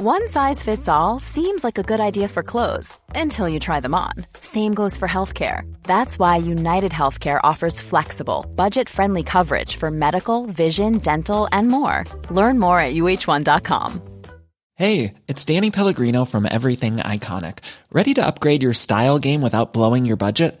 One size fits all seems like a good idea for clothes until you try them on. Same goes for healthcare. That's why United Healthcare offers flexible, budget friendly coverage for medical, vision, dental, and more. Learn more at uh1.com. Hey, it's Danny Pellegrino from Everything Iconic. Ready to upgrade your style game without blowing your budget?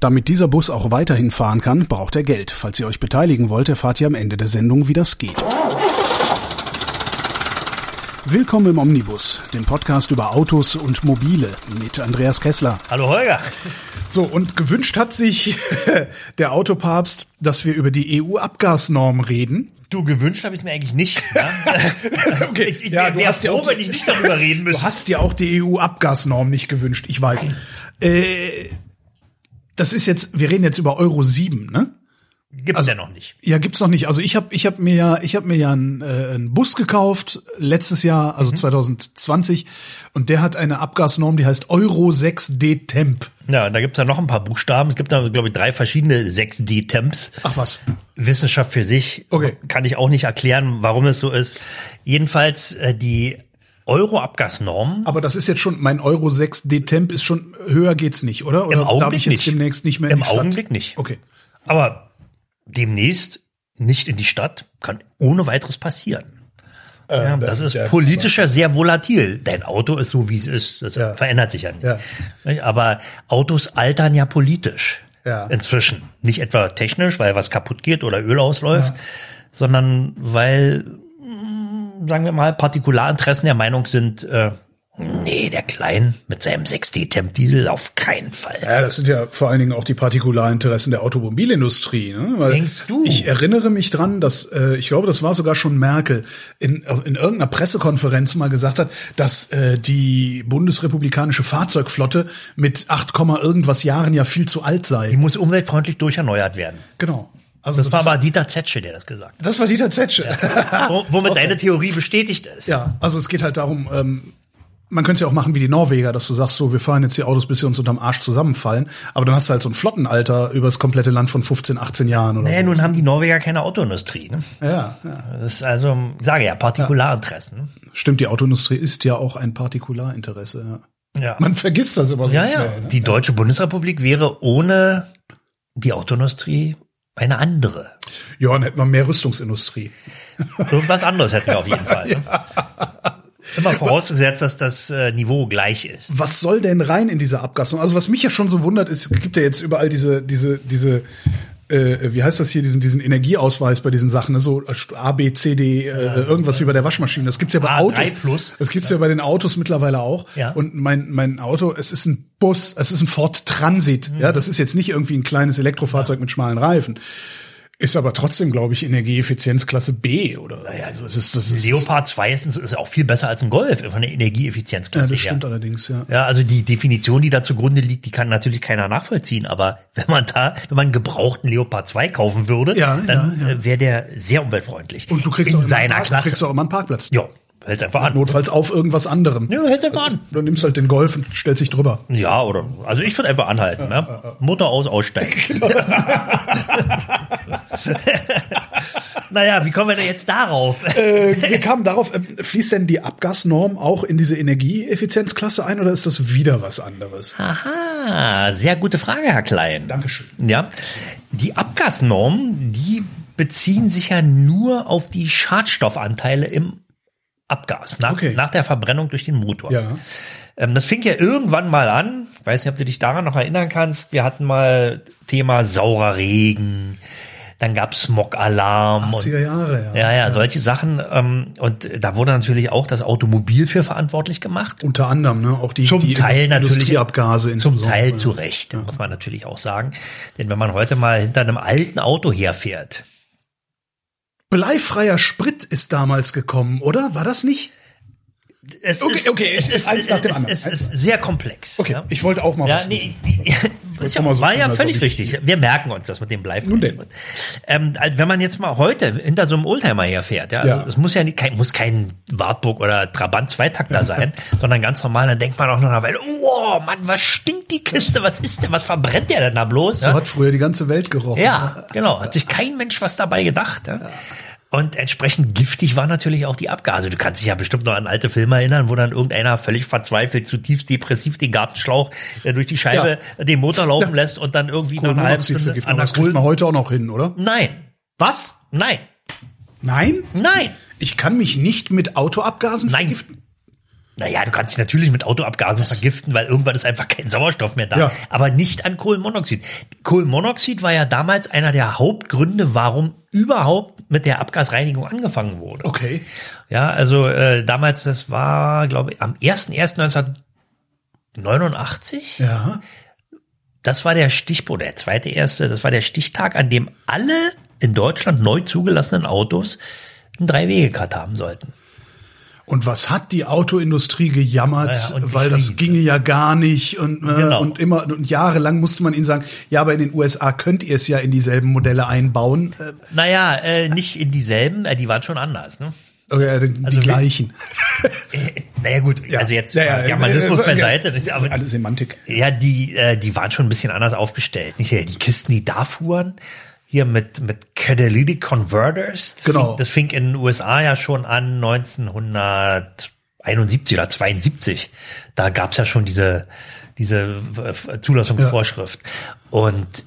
Damit dieser Bus auch weiterhin fahren kann, braucht er Geld. Falls ihr euch beteiligen wollt, erfahrt ihr am Ende der Sendung, wie das geht. Willkommen im Omnibus, dem Podcast über Autos und Mobile mit Andreas Kessler. Hallo Holger. So, und gewünscht hat sich der Autopapst, dass wir über die EU-Abgasnorm reden. Du, gewünscht habe ich mir eigentlich nicht. Ja? okay, ich, ich ja, du hast ja froh, auch, wenn ich nicht darüber reden müsste. Du hast dir auch die EU-Abgasnorm nicht gewünscht, ich weiß. Äh, das ist jetzt, wir reden jetzt über Euro 7, ne? Gibt's Also- ja noch nicht. Ja, gibt's noch nicht. Also ich habe ich hab mir ja ich habe mir ja einen, äh, einen Bus gekauft letztes Jahr, Mhm. also 2020 und der hat eine Abgasnorm, die heißt Euro 6 D-Temp. Ja, da gibt's ja noch ein paar Buchstaben. Es gibt da, glaube ich, drei verschiedene 6D-Temps. Ach was. Wissenschaft für sich. Okay. Kann ich auch nicht erklären, warum es so ist. Jedenfalls äh, die Euro-Abgasnorm. Aber das ist jetzt schon mein Euro 6 D-Temp ist schon höher geht's nicht, oder? Oder Im Augenblick darf ich jetzt nicht. demnächst nicht mehr in Im die Stadt? Augenblick nicht. Okay. Aber demnächst nicht in die Stadt kann ohne weiteres passieren. ja, das, das ist ist ja- politisch ja sehr volatil. Dein Auto ist so, wie es ist. Das Ja. verändert sich ja nicht. Ja. Aber Autos altern ja politisch. Ja. Inzwischen. Nicht etwa technisch, weil was kaputt geht oder Öl ausläuft, sondern weil, sagen wir mal, Partikularinteressen der Meinung sind, äh, nee, der Klein mit seinem 6D-Temp-Diesel auf keinen Fall. Ja, das sind ja vor allen Dingen auch die Partikularinteressen der Automobilindustrie. Ne? Weil Denkst du? Ich erinnere mich dran, dass äh, ich glaube, das war sogar schon Merkel in, in irgendeiner Pressekonferenz mal gesagt hat, dass äh, die bundesrepublikanische Fahrzeugflotte mit 8, Komma irgendwas Jahren ja viel zu alt Die sei. muss umweltfreundlich durcherneuert werden. Genau. Also Das, war ist- aber Dieter Zetsche, der das gesagt hat. das war Dieter Zetsche. Wo- Womit deine Theorie bestätigt ist. Ja, also es geht halt darum, ähm, man könnte es ja auch machen wie die Norweger, dass du sagst, so, wir fahren jetzt die Autos, bis sie uns unterm Arsch zusammenfallen. Aber dann hast du halt so ein Flottenalter über das komplette Land von 15, 18 Jahren oder Naja, so. nun haben die Norweger keine Autoindustrie. Ne? Ja, ja. Das ist also, ich sage ja, Partikularinteressen. Stimmt, die Autoindustrie ist ja auch ein Partikularinteresse. Ja. Ja, Man vergisst das immer so ja, schnell. ja. Ne? Die Deutsche Bundesrepublik wäre ohne die Autoindustrie eine andere. Ja, dann hätten wir mehr Rüstungsindustrie. Irgendwas anderes hätten wir auf jeden Fall. Ne? Immer vorausgesetzt, dass das äh, Niveau gleich ist. Was soll denn rein in diese Abgasung? Also was mich ja schon so wundert, ist, es gibt ja jetzt überall diese, diese, diese, äh, wie heißt das hier, diesen, diesen Energieausweis bei diesen Sachen, ne? so A, B, C, D, äh, irgendwas wie bei der Waschmaschine. Das gibt's ja bei A3 Autos. plus. Das gibt's ja bei den Autos mittlerweile auch. Ja. Und mein, mein Auto, es ist ein Bus, es ist ein Ford Transit. Ja, das ist jetzt nicht irgendwie ein kleines Elektrofahrzeug mit schmalen Reifen. Ist aber trotzdem, glaube ich, Energieeffizienzklasse B oder. Ja, also es ist, das ist, Leopard 2 ist, ist auch viel besser als ein Golf von der ja, Energieeffizienzklasse das her. stimmt allerdings, ja. Ja, also die Definition, die da zugrunde liegt, die kann natürlich keiner nachvollziehen. Aber wenn man da, wenn man einen gebrauchten Leopard 2 kaufen würde, Ja, dann ja, ja. äh, wäre der sehr umweltfreundlich. Und du kriegst, in auch seiner Park, Klasse. kriegst auch immer einen Parkplatz. ja, hält's einfach an. Notfalls auf irgendwas anderem. Ja, hält's einfach an. Du nimmst halt den Golf und stellst dich drüber. Ja, oder, also ich würde einfach anhalten, ne? Motor aus, aussteigen. naja, wie kommen wir denn jetzt darauf? Äh, wir kamen darauf, äh, fließt denn die Abgasnorm auch in diese Energieeffizienzklasse ein oder ist das wieder was anderes? Aha, sehr gute Frage, Herr Klein. Dankeschön. Ja, die Abgasnormen, die beziehen sich ja nur auf die Schadstoffanteile im Abgas nach, Okay. nach der Verbrennung durch den Motor. Ja. Ähm, das fing ja irgendwann mal an. Ich weiß nicht, ob du dich daran noch erinnern kannst. Wir hatten mal Thema saurer Regen. Dann gab Smog-Alarm. und- 80er Jahre, ja. Ja, ja, solche Sachen. Ähm, und da wurde natürlich auch das Automobil für verantwortlich gemacht. Unter anderem, ne? Auch die, Zum die Teil natürlich Industrieabgase Zum. Teil zu Recht, muss man natürlich auch sagen. Denn wenn man heute mal hinter einem alten Auto herfährt, Bleifreier Sprit ist damals gekommen, oder? War das nicht? Es Okay, ist, okay, es ist, eins nach dem es, anderen. es ist sehr komplex. Okay, ja. ich wollte auch mal Ja, was nee, ist ja, so war tun, ja völlig richtig. Wir merken uns das mit dem live Nun denn. ähm, also Wenn man jetzt mal heute hinter so einem Oldtimer herfährt, ja, Ja. also es muss ja nicht, kein, muss kein Wartburg oder Trabant Zweitakter sein, sondern ganz normal, dann denkt man auch noch eine Weile, oh Mann, was stinkt die Kiste, was ist denn, was verbrennt der denn da bloß? So ja? hat früher die ganze Welt gerochen. Ja, genau. Hat sich kein Mensch was dabei gedacht. Ja? Und entsprechend giftig waren natürlich auch die Abgase. Du kannst dich ja bestimmt noch an alte Filme erinnern, wo dann irgendeiner völlig verzweifelt, zutiefst depressiv den Gartenschlauch äh, durch die Scheibe den Motor laufen lässt und dann irgendwie nach einer halben Stunde Kohlenmonoxidvergiftung. an der Das kriegt man heute auch noch hin, oder? Nein, Was? nein, Nein? nein. Ich kann mich nicht mit Autoabgasen Nein. vergiften? Naja, du kannst dich natürlich mit Autoabgasen vergiften, weil irgendwann ist einfach kein Sauerstoff mehr da. Ja. Aber nicht an Kohlenmonoxid. Kohlenmonoxid war ja damals einer der Hauptgründe, warum überhaupt mit der Abgasreinigung angefangen wurde. Okay. Ja, also äh, damals, das war, glaube ich, am 01.01.1989. Ja. Das war der Stichpunkt, der zweite erste, das war der Stichtag, an dem alle in Deutschland neu zugelassenen Autos einen Drei-Wege-Cut haben sollten. Und was hat die Autoindustrie gejammert, Ja, ja, und weil das ginge ja gar nicht und, äh, Genau. und immer und jahrelang musste man ihnen sagen, ja, aber in den USA könnt ihr es ja in dieselben Modelle einbauen. Äh, Naja, äh, nicht in dieselben, äh, die waren schon anders, ne? äh, die Also gleichen. Äh, naja gut, also jetzt mal Germanismus äh, beiseite. ja, aber alle Semantik. Ja, die, äh, die waren schon ein bisschen anders aufgestellt. Nicht? Die Kisten, die da fuhren, hier mit, mit Catalytic Converters. Das Genau. Fing, das fing in den USA ja schon an 1971 oder 72. Da gab's ja schon diese, diese äh, Zulassungsvorschrift. Und die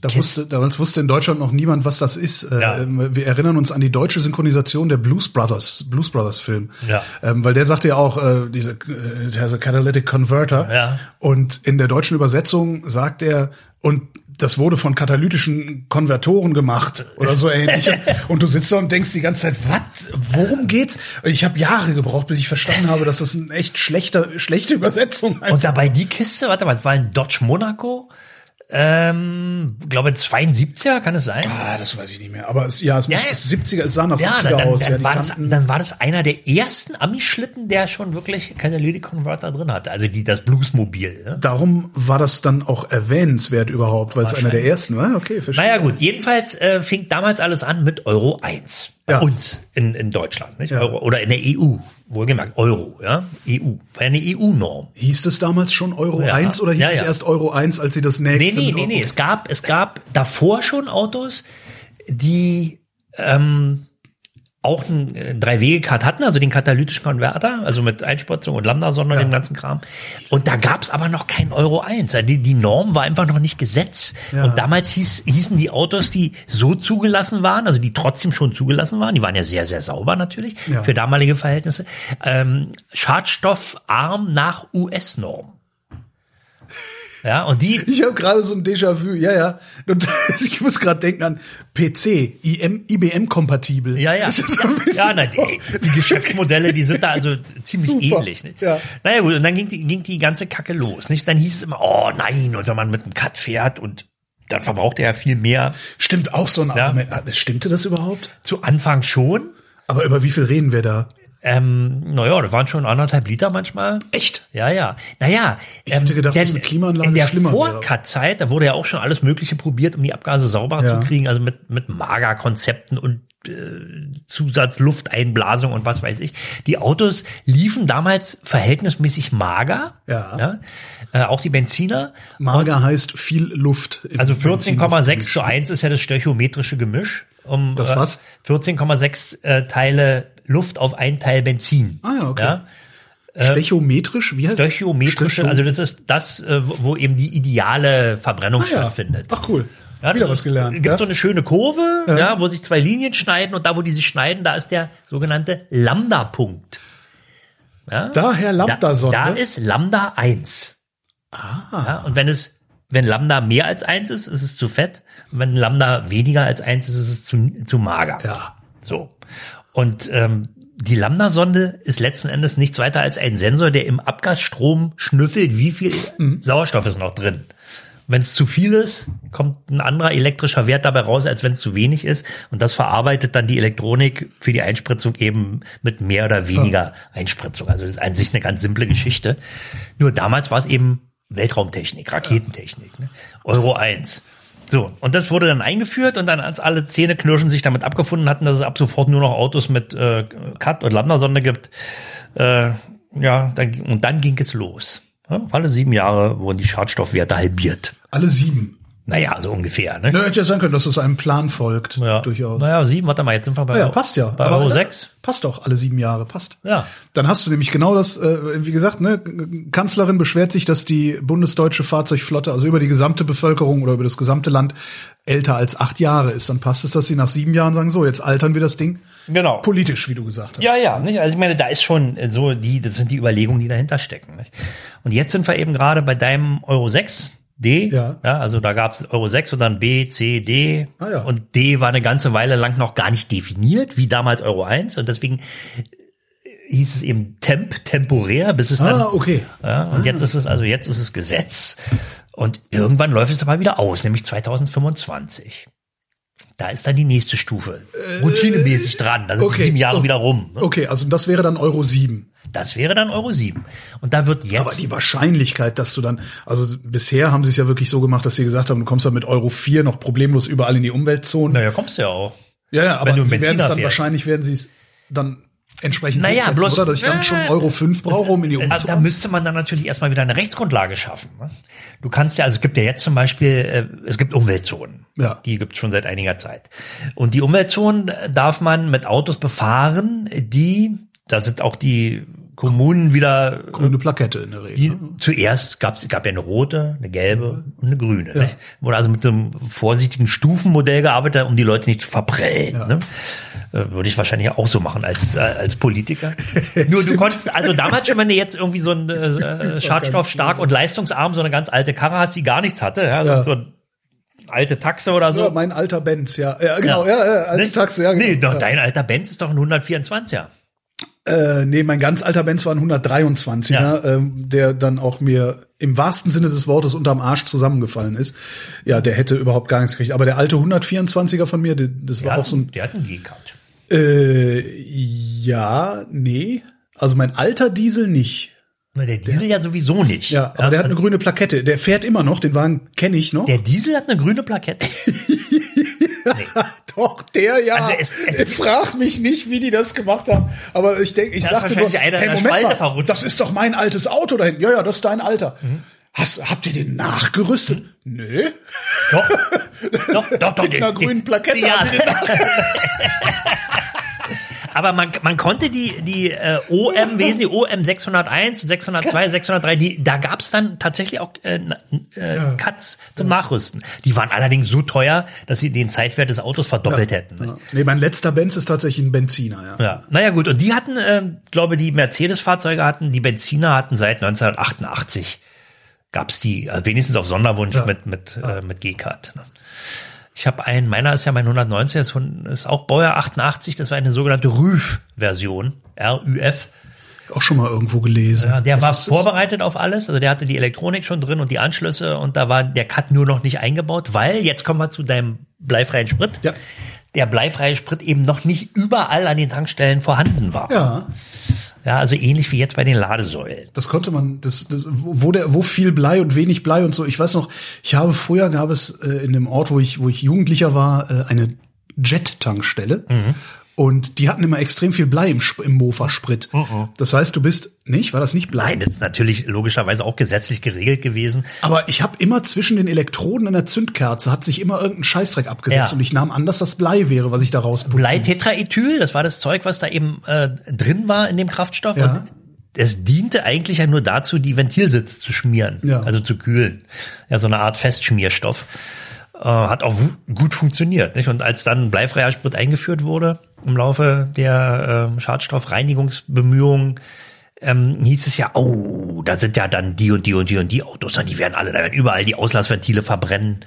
Da wusste, damals wusste in Deutschland noch niemand, was das ist. Äh, Ja. ähm, Wir erinnern uns an die deutsche Synchronisation der Blues Brothers, Blues Brothers Film. Ja. Ähm, weil der sagte ja auch, äh, diese, äh, der catalytic converter. Ja. Und in der deutschen Übersetzung sagt er, und das wurde von katalytischen Konvertoren gemacht oder so ähnlich. und du sitzt da und denkst die ganze Zeit, was? Worum geht's? Ich habe Jahre gebraucht, bis ich verstanden habe, dass das eine echt schlechter, schlechte Übersetzung und dabei die Kiste, warte mal, war ein Dodge Monaco, ähm, glaube 72er, kann es sein? Ah, das weiß ich nicht mehr. Aber es, ja, es Ja, muss ja. 70er, es sah nach Ja, 70er dann, aus. ja, dann, die war das, dann war das einer der ersten Ami-Schlitten, der schon wirklich Catalytic Converter drin hatte. Also die, das Bluesmobil. Ne? Darum war das dann auch erwähnenswert überhaupt, weil es einer der ersten war. Okay, verstehe. Naja gut, jedenfalls äh, fing damals alles an mit Euro 1. Bei Ja. uns in, in Deutschland. Nicht? Euro, oder in der EU. Wohlgemerkt, Euro, ja. EU. War ja eine EU-Norm. Hieß es damals schon Euro Ja. 1 oder hieß Ja, es ja. erst Euro 1, als sie das Nee, nächste? nee, nee, Euro- nee. Es gab, es gab davor schon Autos, die ähm, auch einen äh, Drei-Wege-Cut hatten, also den katalytischen Konverter, also mit Einspritzung und Lambda-Sonde und dem ganzen Kram. Und da gab's aber noch kein Euro 1. Also Die, die Norm war einfach noch nicht Gesetz. Und damals hieß, hießen die Autos, die so zugelassen waren, also die trotzdem schon zugelassen waren, die waren ja sehr, sehr sauber natürlich Ja. für damalige Verhältnisse, ähm, schadstoffarm nach US-Norm. Ja, und die, Ich habe gerade so ein Déjà-vu, ja, ja. Und ich muss gerade denken an PC, IM, IBM-kompatibel. Ja, ja. So ja, na, die, die Geschäftsmodelle, die sind da also ziemlich Super, ähnlich. Nicht? ja. Naja gut, und dann ging die, ging die ganze Kacke los. Nicht? Dann hieß es immer, oh nein, und wenn man mit einem Cut fährt und dann verbraucht er ja viel mehr. Stimmt auch so ein Ja. Argument. Ah, Stimmte das überhaupt? Zu Anfang schon. Aber über wie viel reden wir da? Ähm, naja, das waren schon anderthalb Liter manchmal. Echt? Ja, ja. Naja, Ich hätte gedacht, dass eine Klimaanlage in der. Vorcut-Zeit, da wurde ja auch schon alles Mögliche probiert, um die Abgase sauberer Ja. zu kriegen, also mit, mit Magerkonzepten und äh, Zusatzlufteinblasung und was weiß ich. Die Autos liefen damals verhältnismäßig mager. Ja. Äh, auch die Benziner. Mager heißt viel Luft. Also Benzin- 14,6 zu 1 ist ja das stöchiometrische Gemisch. Um, Das was? Äh, 14,6 äh, Teile Luft auf ein Teil Benzin. Ah ja, okay. Ja? Stechometrisch? Wie heißt Stöchiometrische, Stöchio- also das ist das, äh, wo eben die ideale Verbrennung ah, ja. stattfindet. Ach cool. Ja, Wieder was gelernt. Gibt ja? so eine schöne Kurve, ja. wo sich zwei Linien schneiden und da, wo die sich schneiden, da ist der sogenannte Lambda-Punkt. Ja? Daher Da, Lambda-Sonde. da ist Lambda 1. Ah. Ja, und wenn es, wenn Lambda mehr als 1 ist, ist es zu fett. Und wenn Lambda weniger als 1 ist, ist es zu, zu mager. Ja. So. Und ähm, die Lambda-Sonde ist letzten Endes nichts weiter als ein Sensor, der im Abgasstrom schnüffelt, wie viel Mhm. Sauerstoff ist noch drin. Wenn es zu viel ist, kommt ein anderer elektrischer Wert dabei raus, als wenn es zu wenig ist. Und das verarbeitet dann die Elektronik für die Einspritzung eben mit mehr oder weniger Einspritzung. Also das ist an sich eine ganz simple Geschichte. Nur damals war es eben Weltraumtechnik, Raketentechnik, ne? Euro 1. So, und das wurde dann eingeführt und dann als alle Zähne knirschen sich damit abgefunden hatten, dass es ab sofort nur noch Autos mit äh, Cut- und Lambda-Sonde gibt, äh, ja, dann, und dann ging es los. Ja, alle sieben Jahre wurden die Schadstoffwerte halbiert. Alle sieben. Naja, so ungefähr. Ne? Ne, hätte ja sein können, dass es einem Plan folgt. ja. Durchaus. Naja, sieben, warte mal, jetzt sind wir bei, Ja, passt ja. bei Euro äh, 6. Passt auch, alle sieben Jahre, passt. Ja. Dann hast du nämlich genau das, äh, wie gesagt, ne, Kanzlerin beschwert sich, dass die bundesdeutsche Fahrzeugflotte, also über die gesamte Bevölkerung oder über das gesamte Land, älter als acht Jahre ist. Dann passt es, dass sie nach sieben Jahren sagen, so, jetzt altern wir das Ding. Genau. Politisch, wie du gesagt hast. Ja, ja, nicht? Also ich meine, da ist schon äh, so die, das sind die Überlegungen, die dahinter stecken. Nicht? Und jetzt sind wir eben gerade bei deinem Euro 6 D. Ja. also da gab es Euro 6 und dann B, C, D. Ah, ja. Und D war eine ganze Weile lang noch gar nicht definiert, wie damals Euro 1. Und deswegen hieß es eben Temp, temporär, bis es dann. Ah, okay. Ja, und jetzt ist es, also jetzt ist es Gesetz. Und irgendwann läuft es aber wieder aus, nämlich 2025. Da ist dann die nächste Stufe. Routinemäßig dran. Da sind Äh, okay. sieben Jahre Oh. wieder rum. ne? Okay, also das wäre dann Euro sieben. Das wäre dann Euro 7. Und da wird Aber jetzt. die Wahrscheinlichkeit, dass du dann, also bisher haben sie es ja wirklich so gemacht, dass sie gesagt haben, du kommst dann mit Euro 4 noch problemlos überall in die Umweltzone. naja, kommst du ja auch. Ja, ja, aber sie werden es dann fährst. wahrscheinlich werden sie es dann entsprechend Naja, bloß- oder? Dass ich dann schon Euro 5 brauche, um in die Äh, Umwelt Da müsste man dann natürlich erstmal wieder eine Rechtsgrundlage schaffen. ne? Du kannst ja, also es gibt ja jetzt zum Beispiel, äh, es gibt Umweltzonen. Ja. Die gibt es schon seit einiger Zeit. Und die Umweltzonen äh, darf man mit Autos befahren, die, da sind auch die Kommunen wieder grüne Plakette in der Regel. Ne? zuerst gab's, gab ja eine rote, eine gelbe und eine grüne. Nicht? Wurde also mit so einem vorsichtigen Stufenmodell gearbeitet, um die Leute nicht zu verprellen. Ne? Äh, Würde ich wahrscheinlich auch so machen als, äh, als Politiker. Nur du konntest, also damals schon, wenn du jetzt irgendwie so ein äh, schadstoffstark und leistungsarm, so eine ganz alte Karre hast, die gar nichts hatte, ja, Ja. so eine alte Taxe oder so. Ja, mein alter Benz, ja. Ja, genau, ja, ja, alte Nicht? Taxe, ja, genau. Nee, doch, ja. dein alter Benz ist doch ein 124er. Äh, nee, mein ganz alter Benz war ein 123er, Ja. ähm, der dann auch mir im wahrsten Sinne des Wortes unterm Arsch zusammengefallen ist. Ja, der hätte überhaupt gar nichts gekriegt. Aber der alte 124er von mir, der- das war Der auch so ein, der hat einen G-Cut. äh, ja, nee. Also mein alter Diesel nicht. Na, Der Diesel ja sowieso nicht. Ja, aber der hat eine grüne Plakette. Der fährt immer noch, den Wagen kenne ich noch. Der Diesel hat eine grüne Plakette. nee. Doch, der ja. Also es- es- ich frag mich nicht, wie die das gemacht haben. Aber ich denke, ich Da ist sagte nur, hey, Moment mal, das ist doch mein altes Auto da hinten. Ja, ja, das ist dein Alter. Mhm. Hast, habt ihr den nachgerüstet? Nö. Doch, doch, doch, doch. Mit einer die- grünen Plakette Ja. Aber man, man konnte die, die äh, OM, wesen die OM 601, 602, 603, die, da gab's dann tatsächlich auch äh, äh, Cuts zum Nachrüsten. Die waren allerdings so teuer, dass sie den Zeitwert des Autos verdoppelt hätten. Ja. Nee, mein letzter Benz ist tatsächlich ein Benziner, ja. Ja, naja gut, und die hatten, äh, glaube die Mercedes-Fahrzeuge hatten, die Benziner hatten seit 1988 gab's die, äh, wenigstens auf Sonderwunsch mit mit äh, mit G-Card. Ne? Ich habe einen, meiner ist ja mein 190, ist, ist auch Baujahr 88, das war eine sogenannte RÜF-Version, R-Ü-F. Auch schon mal irgendwo gelesen. Ja, der Es war ist- vorbereitet auf alles, also der hatte die Elektronik schon drin und die Anschlüsse und da war der Cut nur noch nicht eingebaut, weil, jetzt kommen wir zu deinem bleifreien Sprit, Ja. der bleifreie Sprit eben noch nicht überall an den Tankstellen vorhanden war. Ja, Ja, also ähnlich wie jetzt bei den Ladesäulen. das konnte man, das, das, wo der, wo viel Blei und wenig Blei und so. Ich weiß noch, ich habe früher gab es äh, in dem Ort, wo ich, wo ich Jugendlicher war, äh, eine Jet-Tankstelle. Und die hatten immer extrem viel Blei im, im Mofa-Sprit. Das heißt, du bist nicht, war das nicht Blei? Nein, das ist natürlich logischerweise auch gesetzlich geregelt gewesen. Aber ich habe immer zwischen den Elektroden an der Zündkerze hat sich immer irgendein Scheißdreck abgesetzt Ja. und ich nahm an, dass das Blei wäre, was ich da rausputzen. Bleitetraethyl, das war das Zeug, was da eben äh, drin war in dem Kraftstoff. Ja. Und es diente eigentlich ja nur dazu, die Ventilsitze zu schmieren, Ja. also zu kühlen. Ja, so eine Art Festschmierstoff. Äh, hat auch gut funktioniert. Nicht? Und als dann bleifreier Sprit eingeführt wurde im Laufe der äh, Schadstoffreinigungsbemühungen, ähm, hieß es ja, oh, da sind ja dann die und die und die und die Autos, die werden alle, da werden überall die Auslassventile verbrennen.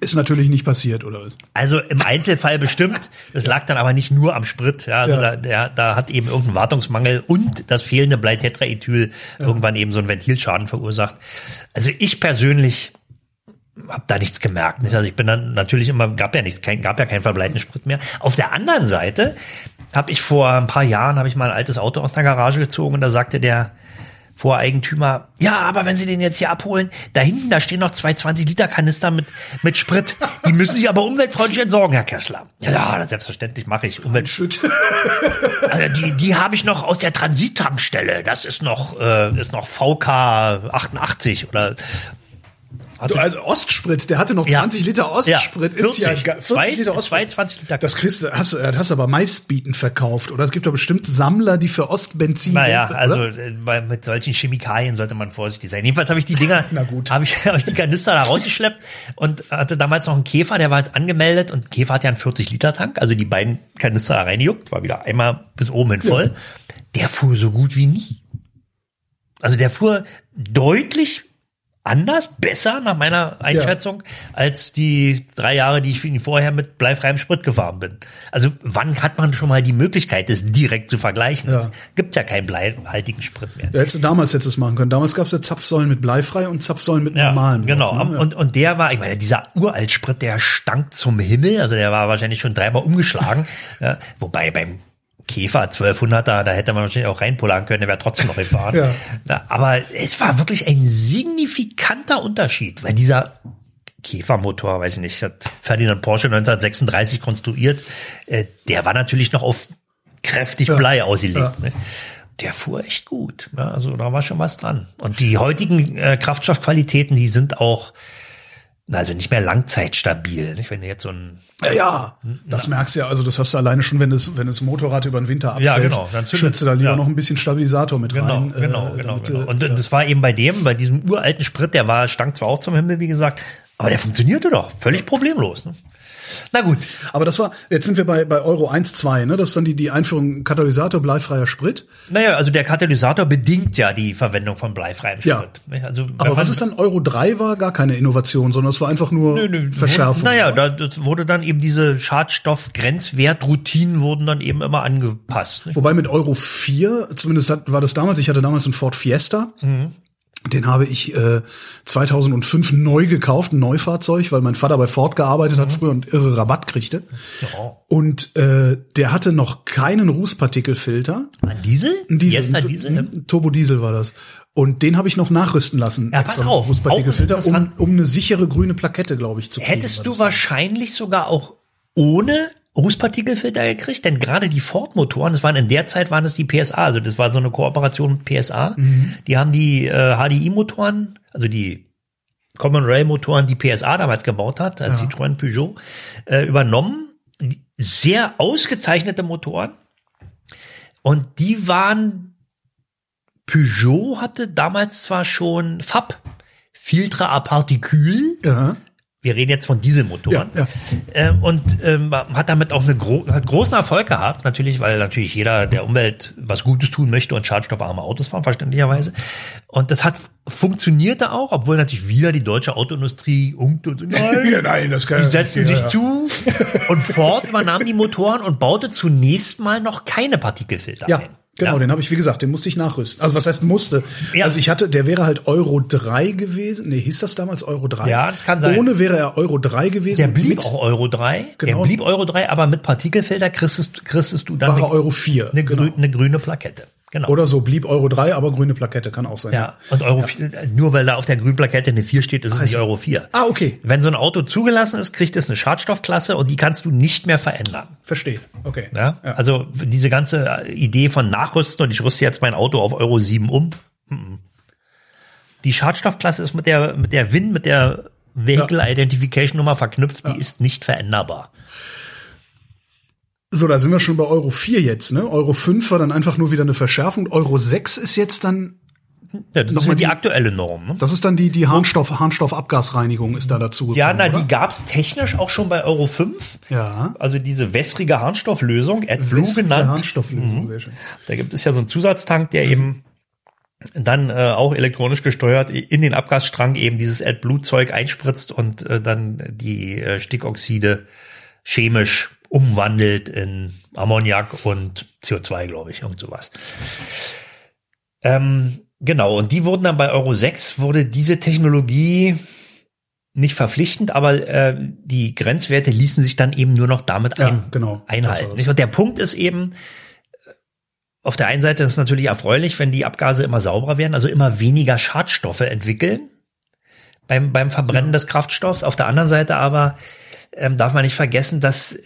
Ist natürlich nicht passiert, oder was? Also im Einzelfall bestimmt. Das lag dann aber nicht nur am Sprit. Ja, also Ja. Da, der, da hat eben irgendein Wartungsmangel und das fehlende Bleitetraethyl irgendwann eben so einen Ventilschaden verursacht. Also ich persönlich habe da nichts gemerkt. Nicht? Also ich bin dann natürlich immer, gab ja nichts, kein, gab ja keinen verbleiten Sprit mehr. Auf der anderen Seite habe ich vor ein paar Jahren, habe ich mal ein altes Auto aus der Garage gezogen und da sagte der Voreigentümer, ja, aber wenn Sie den jetzt hier abholen, da hinten, da stehen noch zwei 20-Liter-Kanister mit, mit Sprit. Die müssen sich aber umweltfreundlich entsorgen, Herr Kessler. Ja, selbstverständlich mache ich. Umwelt also die, die habe ich noch aus der Transittankstelle. Das ist noch, äh, ist noch VK 88 oder Du, also Ostsprit, der hatte noch 20 ja. Liter Ostsprit. Ja, 40, ist ja 40 zwei, Liter Ostsprit. 22 Liter. Das kriegst du, hast, äh, hast du aber meistbietend verkauft. Oder es gibt doch bestimmt Sammler, die für Ostbenzin. Naja, also äh, mit solchen Chemikalien sollte man vorsichtig sein. Jedenfalls habe ich die Dinger, habe ich, hab ich die Kanister da rausgeschleppt und hatte damals noch einen Käfer, der war halt angemeldet und Käfer hat ja einen 40 Liter Tank, also die beiden Kanister da reingejuckt, war wieder einmal bis oben hin voll. Ja. Der fuhr so gut wie nie. Also der fuhr deutlich anders, besser nach meiner Einschätzung, ja. als die drei Jahre, die ich vorher mit bleifreiem Sprit gefahren bin. Also wann hat man schon mal die Möglichkeit, das direkt zu vergleichen? Ja. Es gibt ja keinen bleihaltigen Sprit mehr. Ja, hättest damals hättest du es machen können. Damals gab es ja Zapfsäulen mit bleifrei und Zapfsäulen mit ja, normalen. Genau. Ne? Und, und der war, ich meine, dieser Uraltsprit, der stank zum Himmel. Also der war wahrscheinlich schon dreimal umgeschlagen. ja, wobei beim Käfer 1200er, da hätte man wahrscheinlich auch reinpullern können, der wäre trotzdem noch gefahren. ja. Aber es war wirklich ein signifikanter Unterschied, weil dieser Käfermotor, weiß ich nicht, hat Ferdinand Porsche 1936 konstruiert, äh, der war natürlich noch auf kräftig Blei ja. ausgelegt. Ja. Ne? Der fuhr echt gut. Ja, also da war schon was dran. Und die heutigen äh, Kraftstoffqualitäten, die sind auch also nicht mehr langzeitstabil. Nicht? Wenn du jetzt so ein ja, ja, das merkst du ja. Also das hast du alleine schon, wenn das wenn das Motorrad über den Winter abstellst, ja, genau, dann schützt du da lieber ja. noch ein bisschen Stabilisator mit genau, rein. Genau, äh, genau, damit, genau. Und ja. das war eben bei dem, bei diesem uralten Sprit, der war stank zwar auch zum Himmel, wie gesagt, aber der funktionierte doch völlig problemlos. Ne? Na gut. Aber das war, jetzt sind wir bei, bei Euro 1, 2, ne? Das ist dann die, die Einführung Katalysator, bleifreier Sprit. Naja, also der Katalysator bedingt ja die Verwendung von bleifreiem Sprit. Ja. Also, Aber was ist dann Euro 3 war gar keine Innovation, sondern es war einfach nur nö, nö, Verschärfung. Naja, da das wurde dann eben diese Schadstoffgrenzwertroutinen wurden dann eben immer angepasst. Nicht? Wobei mit Euro 4, zumindest hat, war das damals, ich hatte damals einen Ford Fiesta. Mhm. Den habe ich äh, 2005 neu gekauft, ein Neufahrzeug, weil mein Vater bei Ford gearbeitet hat mhm. früher und irre Rabatt kriegte. Ja. Und äh, der hatte noch keinen Rußpartikelfilter. Ein Diesel? Ein Diesel. Yes, ein Diesel? Ein Turbo Diesel war das. Und den habe ich noch nachrüsten lassen. Ja, pass auf. Rußpartikelfilter, um, um eine sichere grüne Plakette, glaube ich, zu kriegen. Hättest du wahrscheinlich sogar auch ohne Rußpartikelfilter gekriegt, denn gerade die Ford-Motoren, das waren in der Zeit waren es die PSA, also das war so eine Kooperation mit PSA. Mhm. Die haben die äh, HDI-Motoren, also die Common Rail-Motoren, die PSA damals gebaut hat, als ja. Citroën Peugeot, äh, übernommen. Sehr ausgezeichnete Motoren. Und die waren, Peugeot hatte damals zwar schon FAB, Filtre à Particule, ja. Wir reden jetzt von Dieselmotoren. Ja, ja. Ähm, und ähm, hat damit auch eine gro hat großen Erfolg gehabt, natürlich, weil natürlich jeder der Umwelt was Gutes tun möchte und schadstoffarme Autos fahren, verständlicherweise. Und das hat funktionierte auch, obwohl natürlich wieder die deutsche Autoindustrie unkt und nein, ja, nein das kann die setzen sich zu. Und Ford übernahm die Motoren und baute zunächst mal noch keine Partikelfilter ein. Genau, ja. den habe ich, wie gesagt, den musste ich nachrüsten. Also was heißt musste? Ja. Also ich hatte, der wäre halt Euro 3 gewesen. Nee, hieß das damals Euro 3? Ja, das kann sein. Ohne wäre er Euro 3 gewesen. Der blieb auch Euro 3. Genau. Der blieb Euro 3, aber mit Partikelfilter kriegst, kriegst du dann war eine, Euro 4. Eine, genau. eine grüne Plakette. Genau. Oder so blieb Euro 3, aber grüne Plakette kann auch sein. Ja, und Euro ja. 4, nur weil da auf der grünen Plakette eine 4 steht, ist es nicht Euro 4. Ah, okay. Wenn so ein Auto zugelassen ist, kriegt es eine Schadstoffklasse und die kannst du nicht mehr verändern. Verstehe. Okay. Ja? ja. Also diese ganze Idee von Nachrüsten und ich rüste jetzt mein Auto auf Euro 7 um. Die Schadstoffklasse ist mit der mit der WIN, mit der Vehicle Identification Nummer verknüpft, die ist nicht veränderbar. So, da sind wir schon bei Euro 4 jetzt, ne? Euro 5 war dann einfach nur wieder eine Verschärfung. Euro 6 ist jetzt dann ja, das ist ja die, die, aktuelle Norm. Ne? Das ist dann die, die Harnstoff, Harnstoffabgasreinigung ist da dazu gekommen, Ja, na, oder? die gab's technisch auch schon bei Euro 5. Ja. Also diese wässrige Harnstofflösung, AdBlue genannt. Harnstofflösung, mhm. sehr schön. Da gibt es ja so einen Zusatztank, der mhm. eben dann äh, auch elektronisch gesteuert in den Abgasstrang eben dieses AdBlue-Zeug einspritzt und äh, dann die äh, Stickoxide chemisch umwandelt in Ammoniak und CO2, glaube ich, irgend sowas. Ähm, genau, und die wurden dann bei Euro 6, wurde diese Technologie nicht verpflichtend, aber äh, die Grenzwerte ließen sich dann eben nur noch damit Ja, ein, genau. Das einhalten. Und der Punkt ist eben, auf der einen Seite ist es natürlich erfreulich, wenn die Abgase immer sauberer werden, also immer weniger Schadstoffe entwickeln beim, beim Verbrennen des Kraftstoffs. Auf der anderen Seite aber ähm, darf man nicht vergessen, dass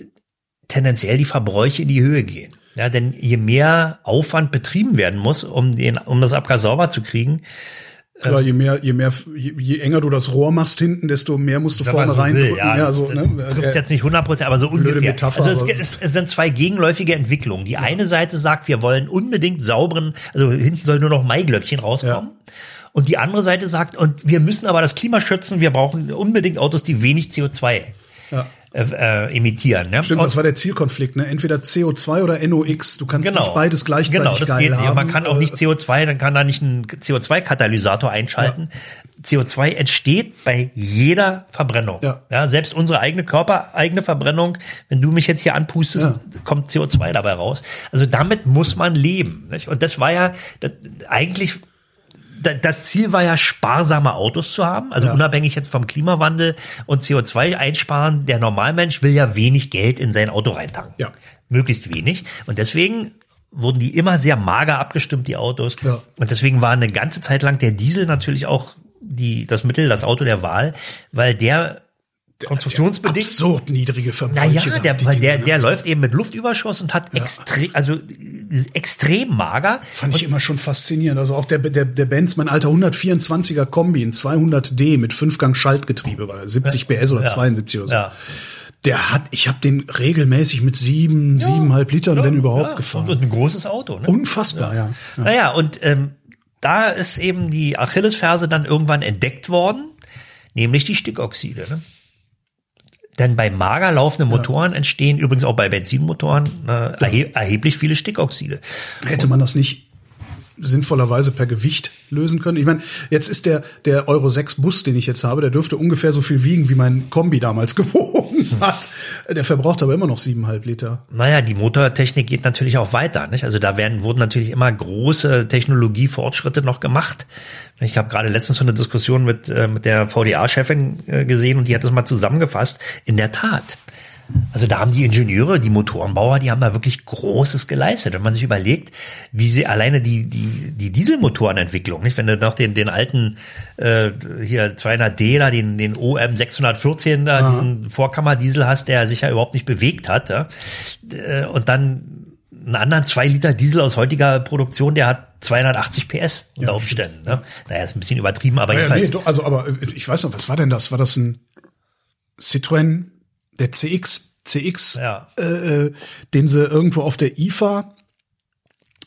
tendenziell die Verbräuche in die Höhe gehen. Ja, denn je mehr Aufwand betrieben werden muss, um den, um das Abgas sauber zu kriegen, Klar, je mehr, je mehr, je, je enger du das Rohr machst hinten, desto mehr musst du vorne so will, reindrücken. ja, Ja, das, so, ne? trifft Äh, jetzt nicht 100 Prozent, aber so ungefähr. Metapher, also es, es, es sind zwei gegenläufige Entwicklungen. Die eine Seite sagt, wir wollen unbedingt sauberen, also hinten soll nur noch Maiglöckchen rauskommen. Und die andere Seite sagt, und wir müssen aber das Klima schützen, wir brauchen unbedingt Autos, die wenig CO2 Ja. Äh, äh, emittieren. Ne? Stimmt, Und- das war der Zielkonflikt, ne? Entweder CO2 oder NOx. Du kannst nicht beides gleichzeitig genau, das geil geht haben. Man kann auch Äh, nicht CO2, dann kann da nicht ein CO2-Katalysator einschalten. CO2 entsteht bei jeder Verbrennung. Ja. selbst unsere eigene Körper, eigene Verbrennung, wenn du mich jetzt hier anpustest, Ja. kommt CO2 dabei raus. Also damit muss man leben. Nicht? Und das war ja das, eigentlich das Ziel war ja, sparsame Autos zu haben, also Ja. unabhängig jetzt vom Klimawandel und CO2 einsparen. Der Normalmensch will ja wenig Geld in sein Auto reintanken. Ja. Möglichst wenig. Und deswegen wurden die immer sehr mager abgestimmt, die Autos. Ja. Und deswegen war eine ganze Zeit lang der Diesel natürlich auch die, das Mittel, das Auto der Wahl, weil der konstruktionsbedingt absurd niedrige Verbräuche. naja, der, die Dinger, der, der Also, läuft eben mit Luftüberschuss und hat extrem, also äh, extrem mager. Fand ich immer schon faszinierend. Also auch der, der, der Benz, mein alter 124er Kombi, ein 200D mit Fünfgang Schaltgetriebe war, 70 PS oder Ja. 72 oder so. Ja. Der hat, ich habe den regelmäßig mit sieben, siebeneinhalb Litern, wenn überhaupt, Ja, gefahren. Und, und ein großes Auto. Ne? Unfassbar, ja. ja. Naja, und ähm, da ist eben die Achillesferse dann irgendwann entdeckt worden, nämlich die Stickoxide. Ne? Denn bei mager laufenden Motoren entstehen übrigens auch bei Benzinmotoren äh, erhe erheblich viele Stickoxide. Hätte man das nicht sinnvollerweise per Gewicht lösen können? Ich meine, jetzt ist der, der Euro 6 Bus, den ich jetzt habe, der dürfte ungefähr so viel wiegen, wie mein Kombi damals gewogen hat. Der verbraucht aber immer noch siebeneinhalb Liter. Naja, die Motortechnik geht natürlich auch weiter. Nicht? Also da werden, wurden natürlich immer große Technologiefortschritte noch gemacht. Ich habe gerade letztens so eine Diskussion mit, äh, mit der VDA-Chefin äh, gesehen und die hat das mal zusammengefasst. In der Tat. Also da haben die Ingenieure, die Motorenbauer, die haben da wirklich Großes geleistet. Wenn man sich überlegt, wie sie alleine die, die, die Dieselmotorenentwicklung, nicht? Wenn du noch den, den alten, äh, hier 200D da, den, den OM 614 da, diesen Vorkammerdiesel hast, der sich ja überhaupt nicht bewegt hat, ja? Äh, und dann einen anderen 2 Liter Diesel aus heutiger Produktion, der hat 280 PS unter Umständen. Ne? Naja, ist ein bisschen übertrieben, aber Ja, nee, jedenfalls. doch, also, aber ich weiß noch, was war denn das? War das ein Citroën, der CX, CX, Ja. äh, äh, den sie irgendwo auf der IFA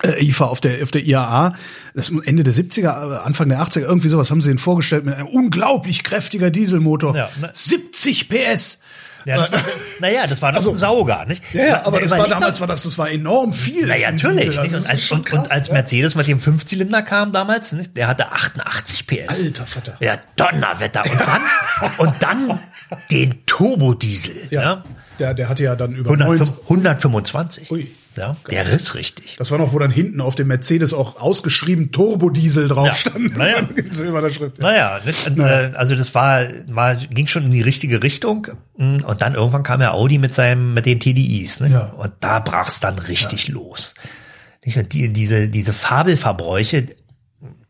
äh, IFA auf der auf der IAA, das Ende der 70er, äh, Anfang der 80er, irgendwie sowas haben sie den vorgestellt mit einem unglaublich kräftiger Dieselmotor. Ja, ne? 70 PS. Ja, das war, naja, das war noch Also- ein Sauger, nicht? Ja, ja, aber das war damals war das das war enorm viel. Naja, natürlich. Diesel. Also Und, als, und, krass, und als ja. Mercedes mit dem Fünfzylinder kam damals, nicht? der hatte 88 PS. Alter Vater. Ja, Donnerwetter. Und dann, und dann den Turbodiesel. Ja, Ja. der der hatte ja dann über 105 90 125. Ui. Ja, der riss richtig. Das war noch, wo dann hinten auf dem Mercedes auch ausgeschrieben Turbodiesel drauf Ja. stand. Naja. In silberner Schrift. Ja. Naja, äh, also das war, war, ging schon in die richtige Richtung. Mm, Und dann irgendwann kam ja Audi mit seinem, mit den TDIs. Ne? Ja. Und da brach's dann richtig los. Nicht? Und die, diese, diese Fabelverbräuche,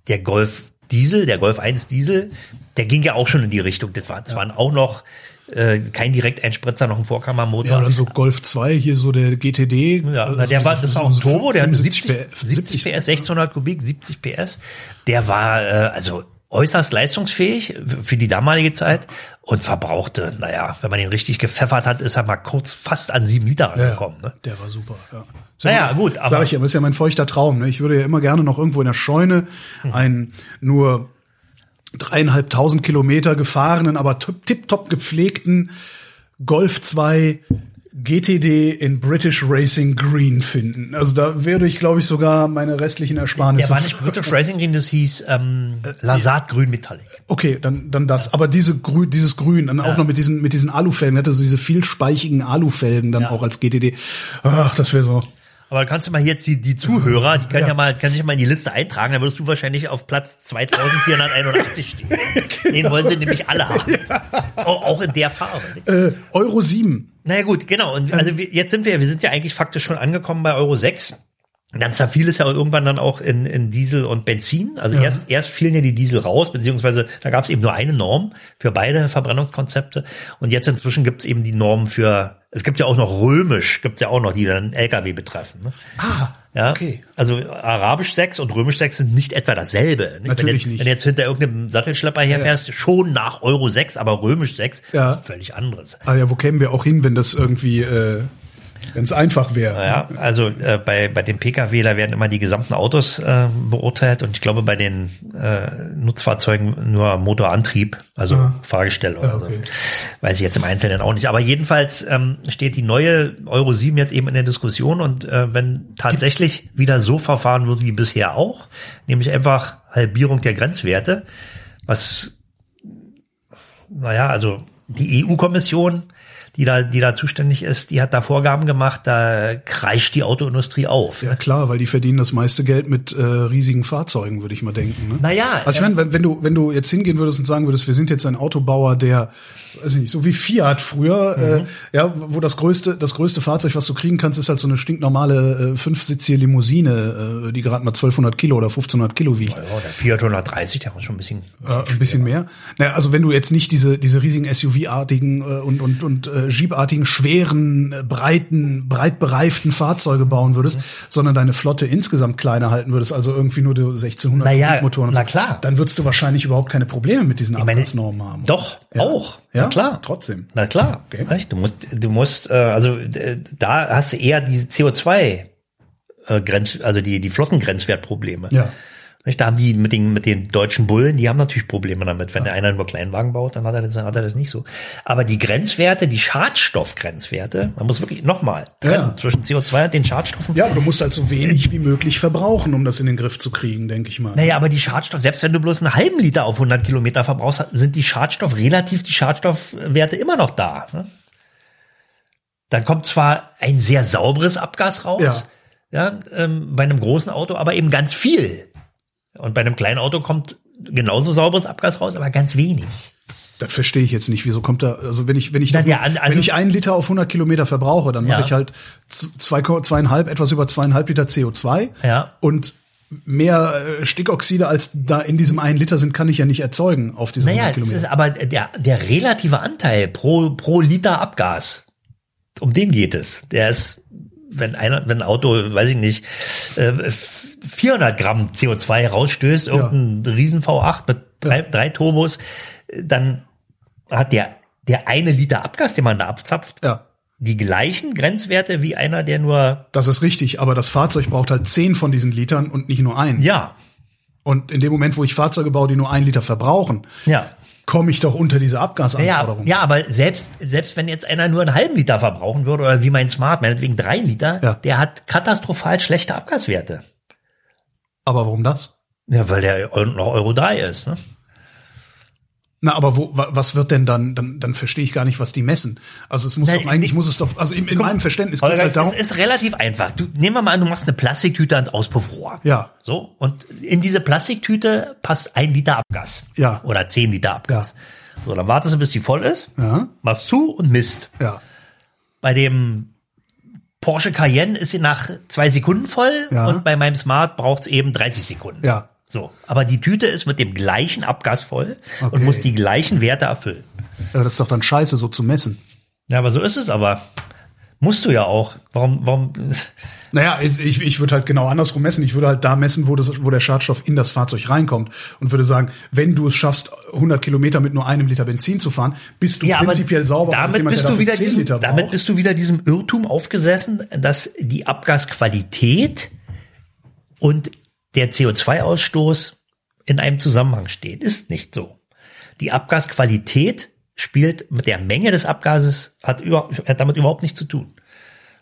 der Golf Diesel, der Golf 1 Diesel, der ging ja auch schon in die Richtung. Das war zwar auch noch äh, kein Direkteinspritzer, noch ein Vorkammermotor. Ja, dann so Golf 2, hier so der GTD. Ja, also der war, das war auch ein Turbo, der hatte 70, 75 70 PS, 1600 Kubik, 70 PS. Der war äh, also äußerst leistungsfähig für die damalige Zeit und verbrauchte, naja, wenn man ihn richtig gepfeffert hat, ist er mal kurz fast an sieben Liter Ja, rangekommen. Ne? Der war super. Ja. Naja, gut, aber- Sag ich ja, das ist ja mein feuchter Traum. Ne? Ich würde ja immer gerne noch irgendwo in der Scheune Mhm. einen nur dreieinhalbtausend Kilometer gefahrenen, aber tip- tipptopp gepflegten Golf 2 GTD in British Racing Green finden. Also da würde ich, glaube ich, sogar meine restlichen Ersparnisse. Der war nicht British Racing Green, das hieß ähm, Lasat Grün Metallic. Okay, dann, dann das. Aber diese Grün, dieses Grün, dann auch noch mit diesen, mit diesen Alufelgen, hatte so diese vielspeichigen Alufelgen dann Ja. auch als GTD. Ach, das wäre so. Aber kannst du mal jetzt die, die Zuhörer, die können ja. ja mal, können sich mal in die Liste eintragen, dann wirst du wahrscheinlich auf Platz 2481 stehen. genau. Den wollen sie nämlich alle haben. Ja. Auch in der Farbe. Äh, Euro 7. Naja gut, genau. Und also jetzt sind wir, wir sind ja eigentlich faktisch schon angekommen bei Euro 6. Dann zerfiel es ja irgendwann dann auch in, in Diesel und Benzin. Also ja. erst, erst fielen ja die Diesel raus, beziehungsweise da gab es eben nur eine Norm für beide Verbrennungskonzepte. Und jetzt inzwischen gibt es eben die Norm für, es gibt ja auch noch römisch, gibt es ja auch noch, die dann Lkw betreffen. Ne? Ah, ja, okay. Also arabisch 6 und römisch 6 sind nicht etwa dasselbe. Nicht? Natürlich wenn jetzt, nicht. Wenn jetzt hinter irgendeinem Sattelschlepper herfährst, ja. schon nach Euro 6, aber römisch 6 ja. ist völlig anderes. Ah ja, wo kämen wir auch hin, wenn das irgendwie äh, wenn es einfach wäre. Ja, also äh, bei, bei dem Pkw, da werden immer die gesamten Autos äh, beurteilt und ich glaube bei den äh, Nutzfahrzeugen nur Motorantrieb, also ah. Fahrgestell oder ja, okay. so. Weiß ich jetzt im Einzelnen auch nicht. Aber jedenfalls ähm, steht die neue Euro 7 jetzt eben in der Diskussion und äh, wenn tatsächlich Gibt's? wieder so verfahren wird wie bisher auch, nämlich einfach Halbierung der Grenzwerte, was, naja, also die EU-Kommission die da, die da zuständig ist, die hat da Vorgaben gemacht, da kreischt die Autoindustrie auf. Ja klar, weil die verdienen das meiste Geld mit äh, riesigen Fahrzeugen, würde ich mal denken. Ne? Naja. Also ich meine, wenn, wenn du, wenn du jetzt hingehen würdest und sagen würdest, wir sind jetzt ein Autobauer, der, weiß ich nicht, so wie Fiat früher, äh, mhm. äh, ja, wo das größte, das größte Fahrzeug, was du kriegen kannst, ist halt so eine stinknormale äh, fünfsitzige Limousine, äh, die gerade mal 1200 Kilo oder 1500 Kilo wiegt. Ja, der Fiat 130, der war schon ein bisschen, ein bisschen, äh, ein bisschen mehr. Naja, also wenn du jetzt nicht diese, diese riesigen SUV-artigen äh, und, und, und äh, Jeep-artigen, schweren, äh, breiten, breit bereiften Fahrzeuge bauen würdest, mhm. sondern deine Flotte insgesamt kleiner halten würdest, also irgendwie nur die 1600 naja, Motoren. Na so, klar. Dann würdest du wahrscheinlich überhaupt keine Probleme mit diesen Abgasnormen haben. Doch, ja. auch. Ja, Na klar. Trotzdem. Na klar. Okay. Du musst, du musst, äh, also da hast du eher diese CO2 äh, Grenz, also die, die Flottengrenzwertprobleme. Ja. Da haben die mit den, mit den deutschen Bullen, die haben natürlich Probleme damit. Wenn der einer nur Kleinwagen baut, dann hat er, das, dann hat er das nicht so. Aber die Grenzwerte, die Schadstoffgrenzwerte, man muss wirklich nochmal trennen ja. zwischen CO2 und den Schadstoffen. Ja, aber du musst halt so wenig wie möglich verbrauchen, um das in den Griff zu kriegen, denke ich mal. Naja, aber die Schadstoffe, selbst wenn du bloß einen halben Liter auf 100 Kilometer verbrauchst, sind die Schadstoff, relativ die Schadstoffwerte immer noch da. Ne? Dann kommt zwar ein sehr sauberes Abgas raus, ja. Ja, ähm, bei einem großen Auto, aber eben ganz viel. Und bei einem kleinen Auto kommt genauso sauberes Abgas raus, aber ganz wenig. Das verstehe ich jetzt nicht. Wieso kommt da, also wenn ich, wenn ich, Na, ja, also, wenn ich einen Liter auf 100 Kilometer verbrauche, dann ja. mache ich halt zwei, zweieinhalb, etwas über zweieinhalb Liter CO2. Ja. Und mehr äh, Stickoxide als da in diesem einen Liter sind, kann ich ja nicht erzeugen auf diesem naja, 100 Kilometer. Ist aber der, der relative Anteil pro, pro Liter Abgas, um den geht es. Der ist, wenn einer, wenn ein Auto, weiß ich nicht, äh, 400 Gramm CO2 rausstößt, irgendein ja. riesen V8 mit drei, drei Turbos, dann hat der, der eine Liter Abgas, den man da abzapft, ja. die gleichen Grenzwerte wie einer, der nur. Das ist richtig, aber das Fahrzeug braucht halt zehn von diesen Litern und nicht nur einen. Ja. Und in dem Moment, wo ich Fahrzeuge baue, die nur einen Liter verbrauchen, ja. Komme ich doch unter diese Abgasanforderungen. Ja, ja, aber selbst, selbst wenn jetzt einer nur einen halben Liter verbrauchen würde, oder wie mein Smart, meinetwegen drei Liter, ja. der hat katastrophal schlechte Abgaswerte. Aber warum das? Ja, weil der noch Euro 3 ist, ne? Na, aber wo, was wird denn dann, dann, dann verstehe ich gar nicht, was die messen. Also es muss Na, doch, eigentlich muss es doch, also in, in meinem Verständnis geht es halt darum. Es ist relativ einfach. Du, nehmen wir mal an, du machst eine Plastiktüte ans Auspuffrohr. Ja. So. Und in diese Plastiktüte passt ein Liter Abgas. Ja. Oder zehn Liter Abgas. Ja. So, dann wartest du, bis die voll ist. Ja. Machst zu und misst. Ja. Bei dem Porsche Cayenne ist sie nach zwei Sekunden voll ja. und bei meinem Smart braucht es eben 30 Sekunden. Ja. So, aber die Tüte ist mit dem gleichen Abgas voll okay. und muss die gleichen Werte erfüllen. Ja, das ist doch dann scheiße, so zu messen. Ja, aber so ist es aber. Musst du ja auch. Warum, warum? Naja, ich, ich würde halt genau andersrum messen. Ich würde halt da messen, wo, das, wo der Schadstoff in das Fahrzeug reinkommt und würde sagen, wenn du es schaffst, 100 Kilometer mit nur einem Liter Benzin zu fahren, bist du ja, prinzipiell sauber damit jemand, bist du wieder diesem, Damit bist du wieder diesem Irrtum aufgesessen, dass die Abgasqualität und der CO2-Ausstoß in einem Zusammenhang steht. Ist nicht so. Die Abgasqualität spielt mit der Menge des Abgases, hat, über, hat damit überhaupt nichts zu tun.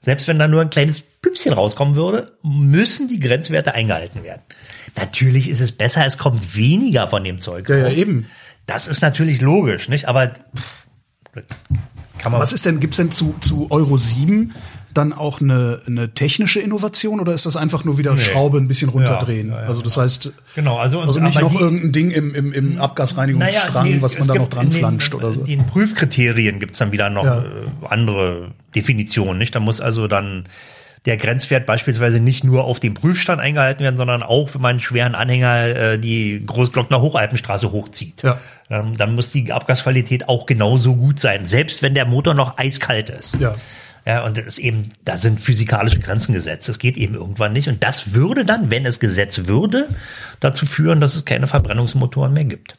Selbst wenn da nur ein kleines Püpschen rauskommen würde, müssen die Grenzwerte eingehalten werden. Natürlich ist es besser, es kommt weniger von dem Zeug ja. Ja, eben. Das ist natürlich logisch, nicht? Aber kann man. Was ist denn, gibt's denn zu, zu Euro 7 dann auch eine, eine technische Innovation oder ist das einfach nur wieder Nee. Schraube ein bisschen runterdrehen? Ja, ja, ja, also das genau. heißt, Genau, also, also nicht noch die- irgendein Ding im, im, im Abgasreinigungsstrang, nee, es- was man da noch dran den- flanscht oder so. In den Prüfkriterien gibt's dann wieder noch äh, andere Definitionen, nicht? Da muss also dann der Grenzwert beispielsweise nicht nur auf dem Prüfstand eingehalten werden, sondern auch, wenn man einen schweren Anhänger äh, die Großglockner Hochalpenstraße hochzieht. Ja. Ähm, dann muss die Abgasqualität auch genauso gut sein, selbst wenn der Motor noch eiskalt ist. Ja. Ja, und das ist eben, da sind physikalische Grenzen gesetzt. Das geht eben irgendwann nicht. Und das würde dann, wenn es gesetzt würde, dazu führen, dass es keine Verbrennungsmotoren mehr gibt.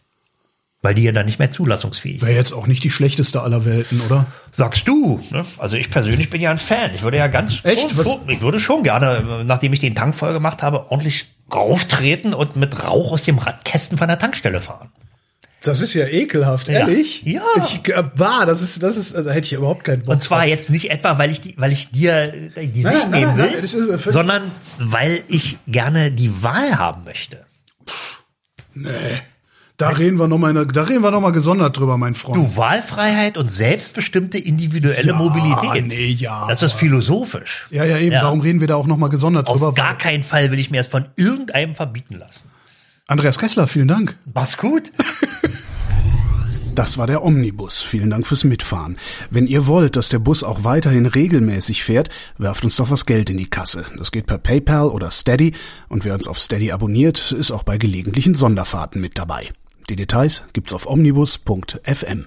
Weil die ja dann nicht mehr zulassungsfähig sind. Wäre jetzt auch nicht die schlechteste aller Welten, oder? Sagst du? Ne? Also ich persönlich bin ja ein Fan. Ich würde ja ganz, Echt? Schon, Was- ich würde schon gerne, nachdem ich den Tank voll gemacht habe, ordentlich rauftreten und mit Rauch aus dem Radkästen von der Tankstelle fahren. Das ist ja ekelhaft, Ja. ehrlich? Ja. Ich, äh, war, das ist, das ist, da hätte ich überhaupt keinen Bock. Und zwar drauf. jetzt nicht etwa, weil ich die, weil ich dir äh, die Sicht nein, nehmen nein, will, nein, das völlig- sondern weil ich gerne die Wahl haben möchte. Da reden wir noch mal, in der- da reden wir noch mal gesondert drüber, mein Freund. Du, Wahlfreiheit und selbstbestimmte individuelle Ja, Mobilität. nee, ja, Das ist philosophisch. ja, ja, eben. Ja. Darum reden wir da auch noch mal gesondert Auf drüber. gar keinen Fall will ich mir es von irgendeinem verbieten lassen. Andreas Kessler, vielen Dank. Mach's gut. Das war der Omnibus. Vielen Dank fürs Mitfahren. Wenn ihr wollt, dass der Bus auch weiterhin regelmäßig fährt, werft uns doch was Geld in die Kasse. Das geht per PayPal oder Steady und wer uns auf Steady abonniert, ist auch bei gelegentlichen Sonderfahrten mit dabei. Die Details gibt's auf omnibus.fm.